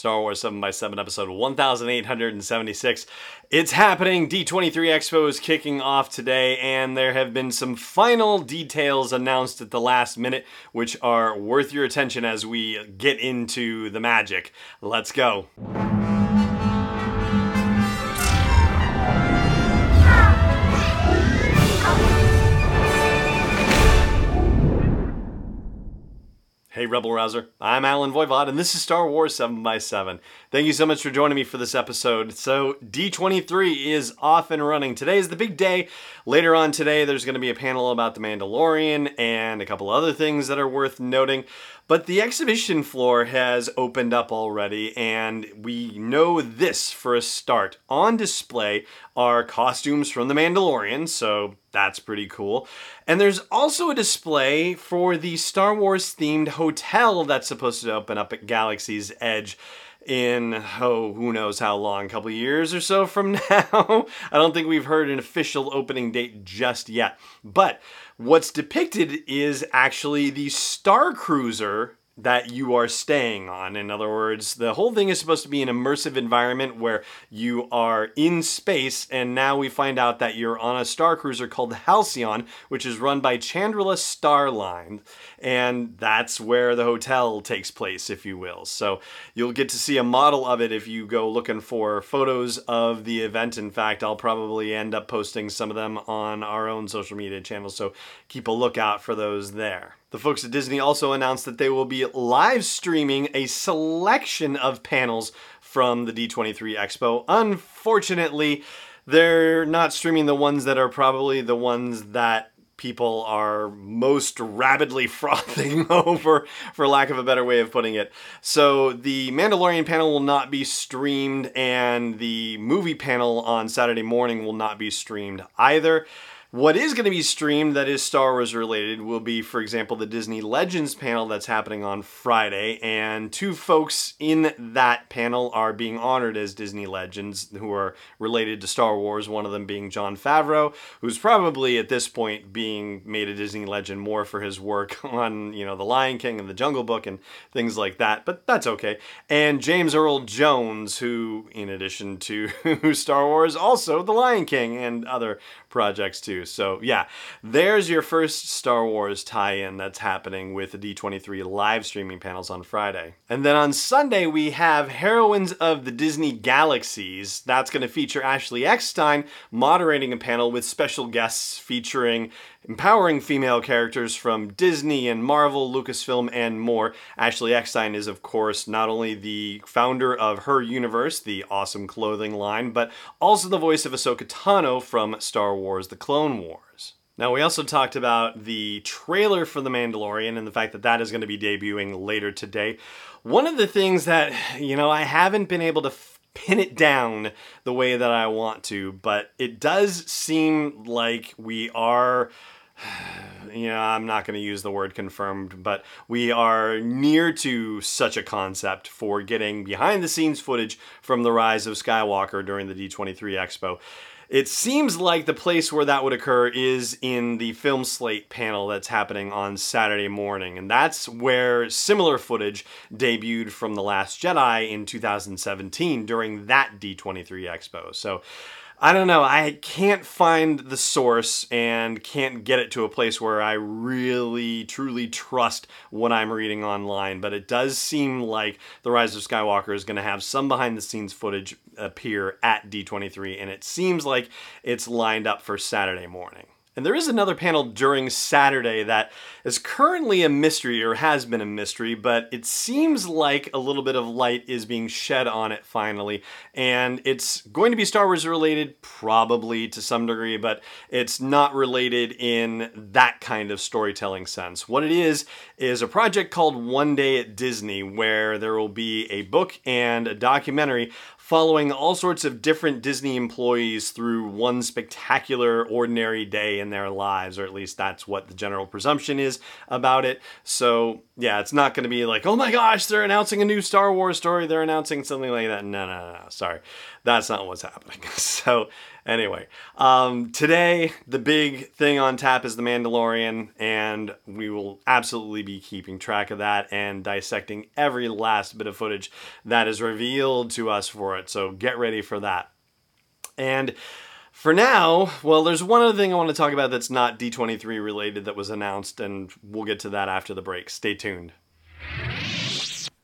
Star Wars 7x7 episode 1876. It's happening. D23 Expo is kicking off today, and there have been some final details announced at the last minute, which are worth your attention as we get into the magic. Let's go. Hey, Rebel Rouser. I'm Allen Voivod, and this is Star Wars 7x7. Thank you so much for joining me for this episode. So, D23 is off and running. Today is the big day. Later on today, there's going to be a panel about The Mandalorian and a couple other things that are worth noting. But the exhibition floor has opened up already, and we know this for a start. On display are costumes from The Mandalorian, so that's pretty cool. And there's also a display for the Star Wars themed hotel that's supposed to open up at Galaxy's Edge in oh who knows how long a couple years or so from now. I don't think we've heard an official opening date just yet. But what's depicted is actually the star cruiser that you are staying on. In other words, the whole thing is supposed to be an immersive environment where you are in space, and now we find out that you're on a star cruiser called Halcyon, which is run by Chandrila Starline, and that's where the hotel takes place, if you will. So you'll get to see a model of it if you go looking for photos of the event. In fact, I'll probably end up posting some of them on our own social media channels, so keep a lookout for those there. The folks at Disney also announced that they will be live streaming a selection of panels from the D23 Expo. Unfortunately, they're not streaming the ones that are probably the ones that people are most rabidly frothing over, for lack of a better way of putting it. So, the Mandalorian panel will not be streamed, and the movie panel on Saturday morning will not be streamed either. What is going to be streamed that is Star Wars related will be, for example, the Disney Legends panel that's happening on Friday. And two folks in that panel are being honored as Disney Legends who are related to Star Wars. One of them being Jon Favreau, who's probably at this point being made a Disney legend more for his work on, you know, The Lion King and The Jungle Book and things like that. But that's okay. And James Earl Jones, who, in addition to Star Wars, also The Lion King and other projects too. So yeah, there's your first Star Wars tie-in that's happening with the D23 live streaming panels on Friday. And then on Sunday we have Heroines of the Disney Galaxies. That's going to feature Ashley Eckstein moderating a panel with special guests featuring empowering female characters from Disney and Marvel, Lucasfilm, and more. Ashley Eckstein is, of course, not only the founder of Her Universe, the awesome clothing line, but also the voice of Ahsoka Tano from Star Wars The Clone Wars. Now, we also talked about the trailer for The Mandalorian and the fact that that is going to be debuting later today. One of the things that, you know, I haven't been able to pin it down the way that I want to, but it does seem like we are you know, I'm not going to use the word confirmed, but we are near to such a concept for getting behind the scenes footage from the rise of Skywalker during the D23 Expo. It seems like the place where that would occur is in the film slate panel that's happening on Saturday morning. And that's where similar footage debuted from The Last Jedi in 2017 during that D23 Expo. So I don't know. I can't find the source and can't get it to a place where I really, truly trust what I'm reading online. But it does seem like The Rise of Skywalker is going to have some behind the scenes footage appear at D23, and it seems like it's lined up for Saturday morning. And there is another panel during Saturday that is currently a mystery or has been a mystery, but it seems like a little bit of light is being shed on it finally. And it's going to be Star Wars related, probably to some degree, but it's not related in that kind of storytelling sense. What it is, is a project called One Day at Disney, where there will be a book and a documentary following all sorts of different Disney employees through one spectacular, ordinary day in their lives, or at least that's what the general presumption is about it. So, yeah, it's not going to be like, oh my gosh, they're announcing a new Star Wars story, they're announcing something like that. No, no, no, no, sorry. That's not what's happening. So, Anyway, um, today the big thing on tap is The Mandalorian, and we will absolutely be keeping track of that and dissecting every last bit of footage that is revealed to us for it. So get ready for that. And for now, well, there's one other thing I want to talk about that's not D23 related that was announced, and we'll get to that after the break. Stay tuned.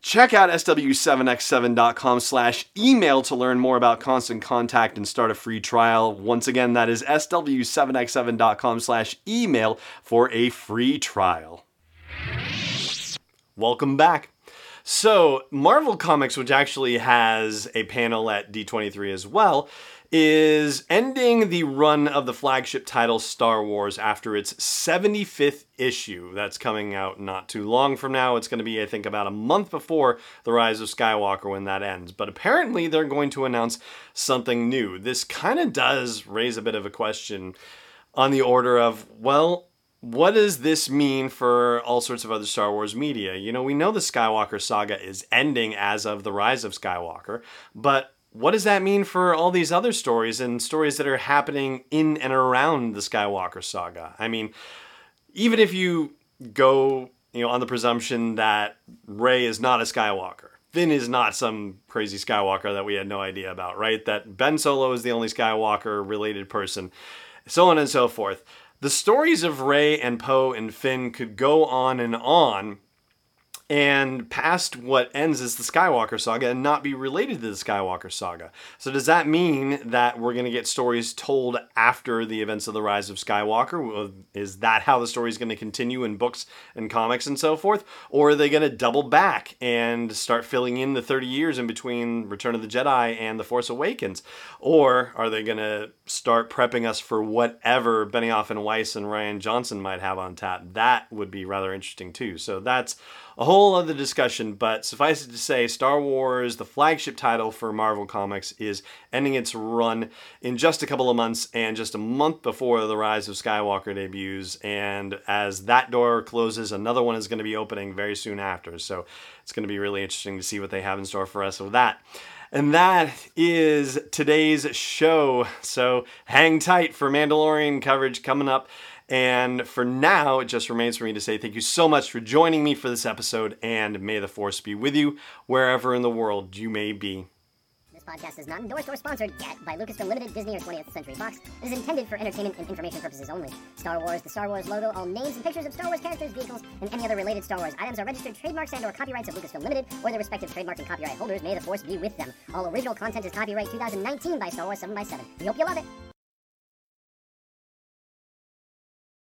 Check out sw7x7.com slash email to learn more about Constant Contact and start a free trial. Once again, that is sw7x7.com slash email for a free trial. Welcome back. So, Marvel Comics, which actually has a panel at D23 as well, is ending the run of the flagship title Star Wars after its 75th issue. That's coming out not too long from now. It's going to be, I think, about a month before The Rise of Skywalker when that ends. But apparently, they're going to announce something new. This kind of does raise a bit of a question on the order of, well, what does this mean for all sorts of other Star Wars media? You know, we know the Skywalker saga is ending as of The Rise of Skywalker, but what does that mean for all these other stories and stories that are happening in and around the Skywalker saga? I mean, even if you go, you know, on the presumption that Rey is not a Skywalker, Finn is not some crazy Skywalker that we had no idea about, right? That Ben Solo is the only Skywalker related person, so on and so forth. The stories of Rey and Poe and Finn could go on and on and past what ends as the Skywalker saga and not be related to the Skywalker saga. So does that mean that we're going to get stories told after the events of the rise of Skywalker? Is that how the story is going to continue in books and comics and so forth? Or are they going to double back and start filling in the 30 years in between Return of the Jedi and The Force Awakens? Or are they going to start prepping us for whatever Benioff and Weiss and Rian Johnson might have on tap? That would be rather interesting too. So that's a whole other discussion, but suffice it to say, Star Wars, the flagship title for Marvel Comics, is ending its run in just a couple of months and just a month before the Rise of Skywalker debuts. And as that door closes, another one is going to be opening very soon after. So it's going to be really interesting to see what they have in store for us with that. And that is today's show. So hang tight for Mandalorian coverage coming up. And for now, it just remains for me to say thank you so much for joining me for this episode, and may the force be with you wherever in the world you may be. This podcast is not endorsed or sponsored yet by Lucasfilm Limited, Disney, or 20th Century Fox. It is intended for entertainment and information purposes only. Star Wars, the Star Wars logo, all names and pictures of Star Wars characters, vehicles, and any other related Star Wars items are registered trademarks and or copyrights of Lucasfilm Limited or their respective trademark and copyright holders. May the force be with them. All original content is copyright 2019 by Star Wars 7x7. We hope you love it.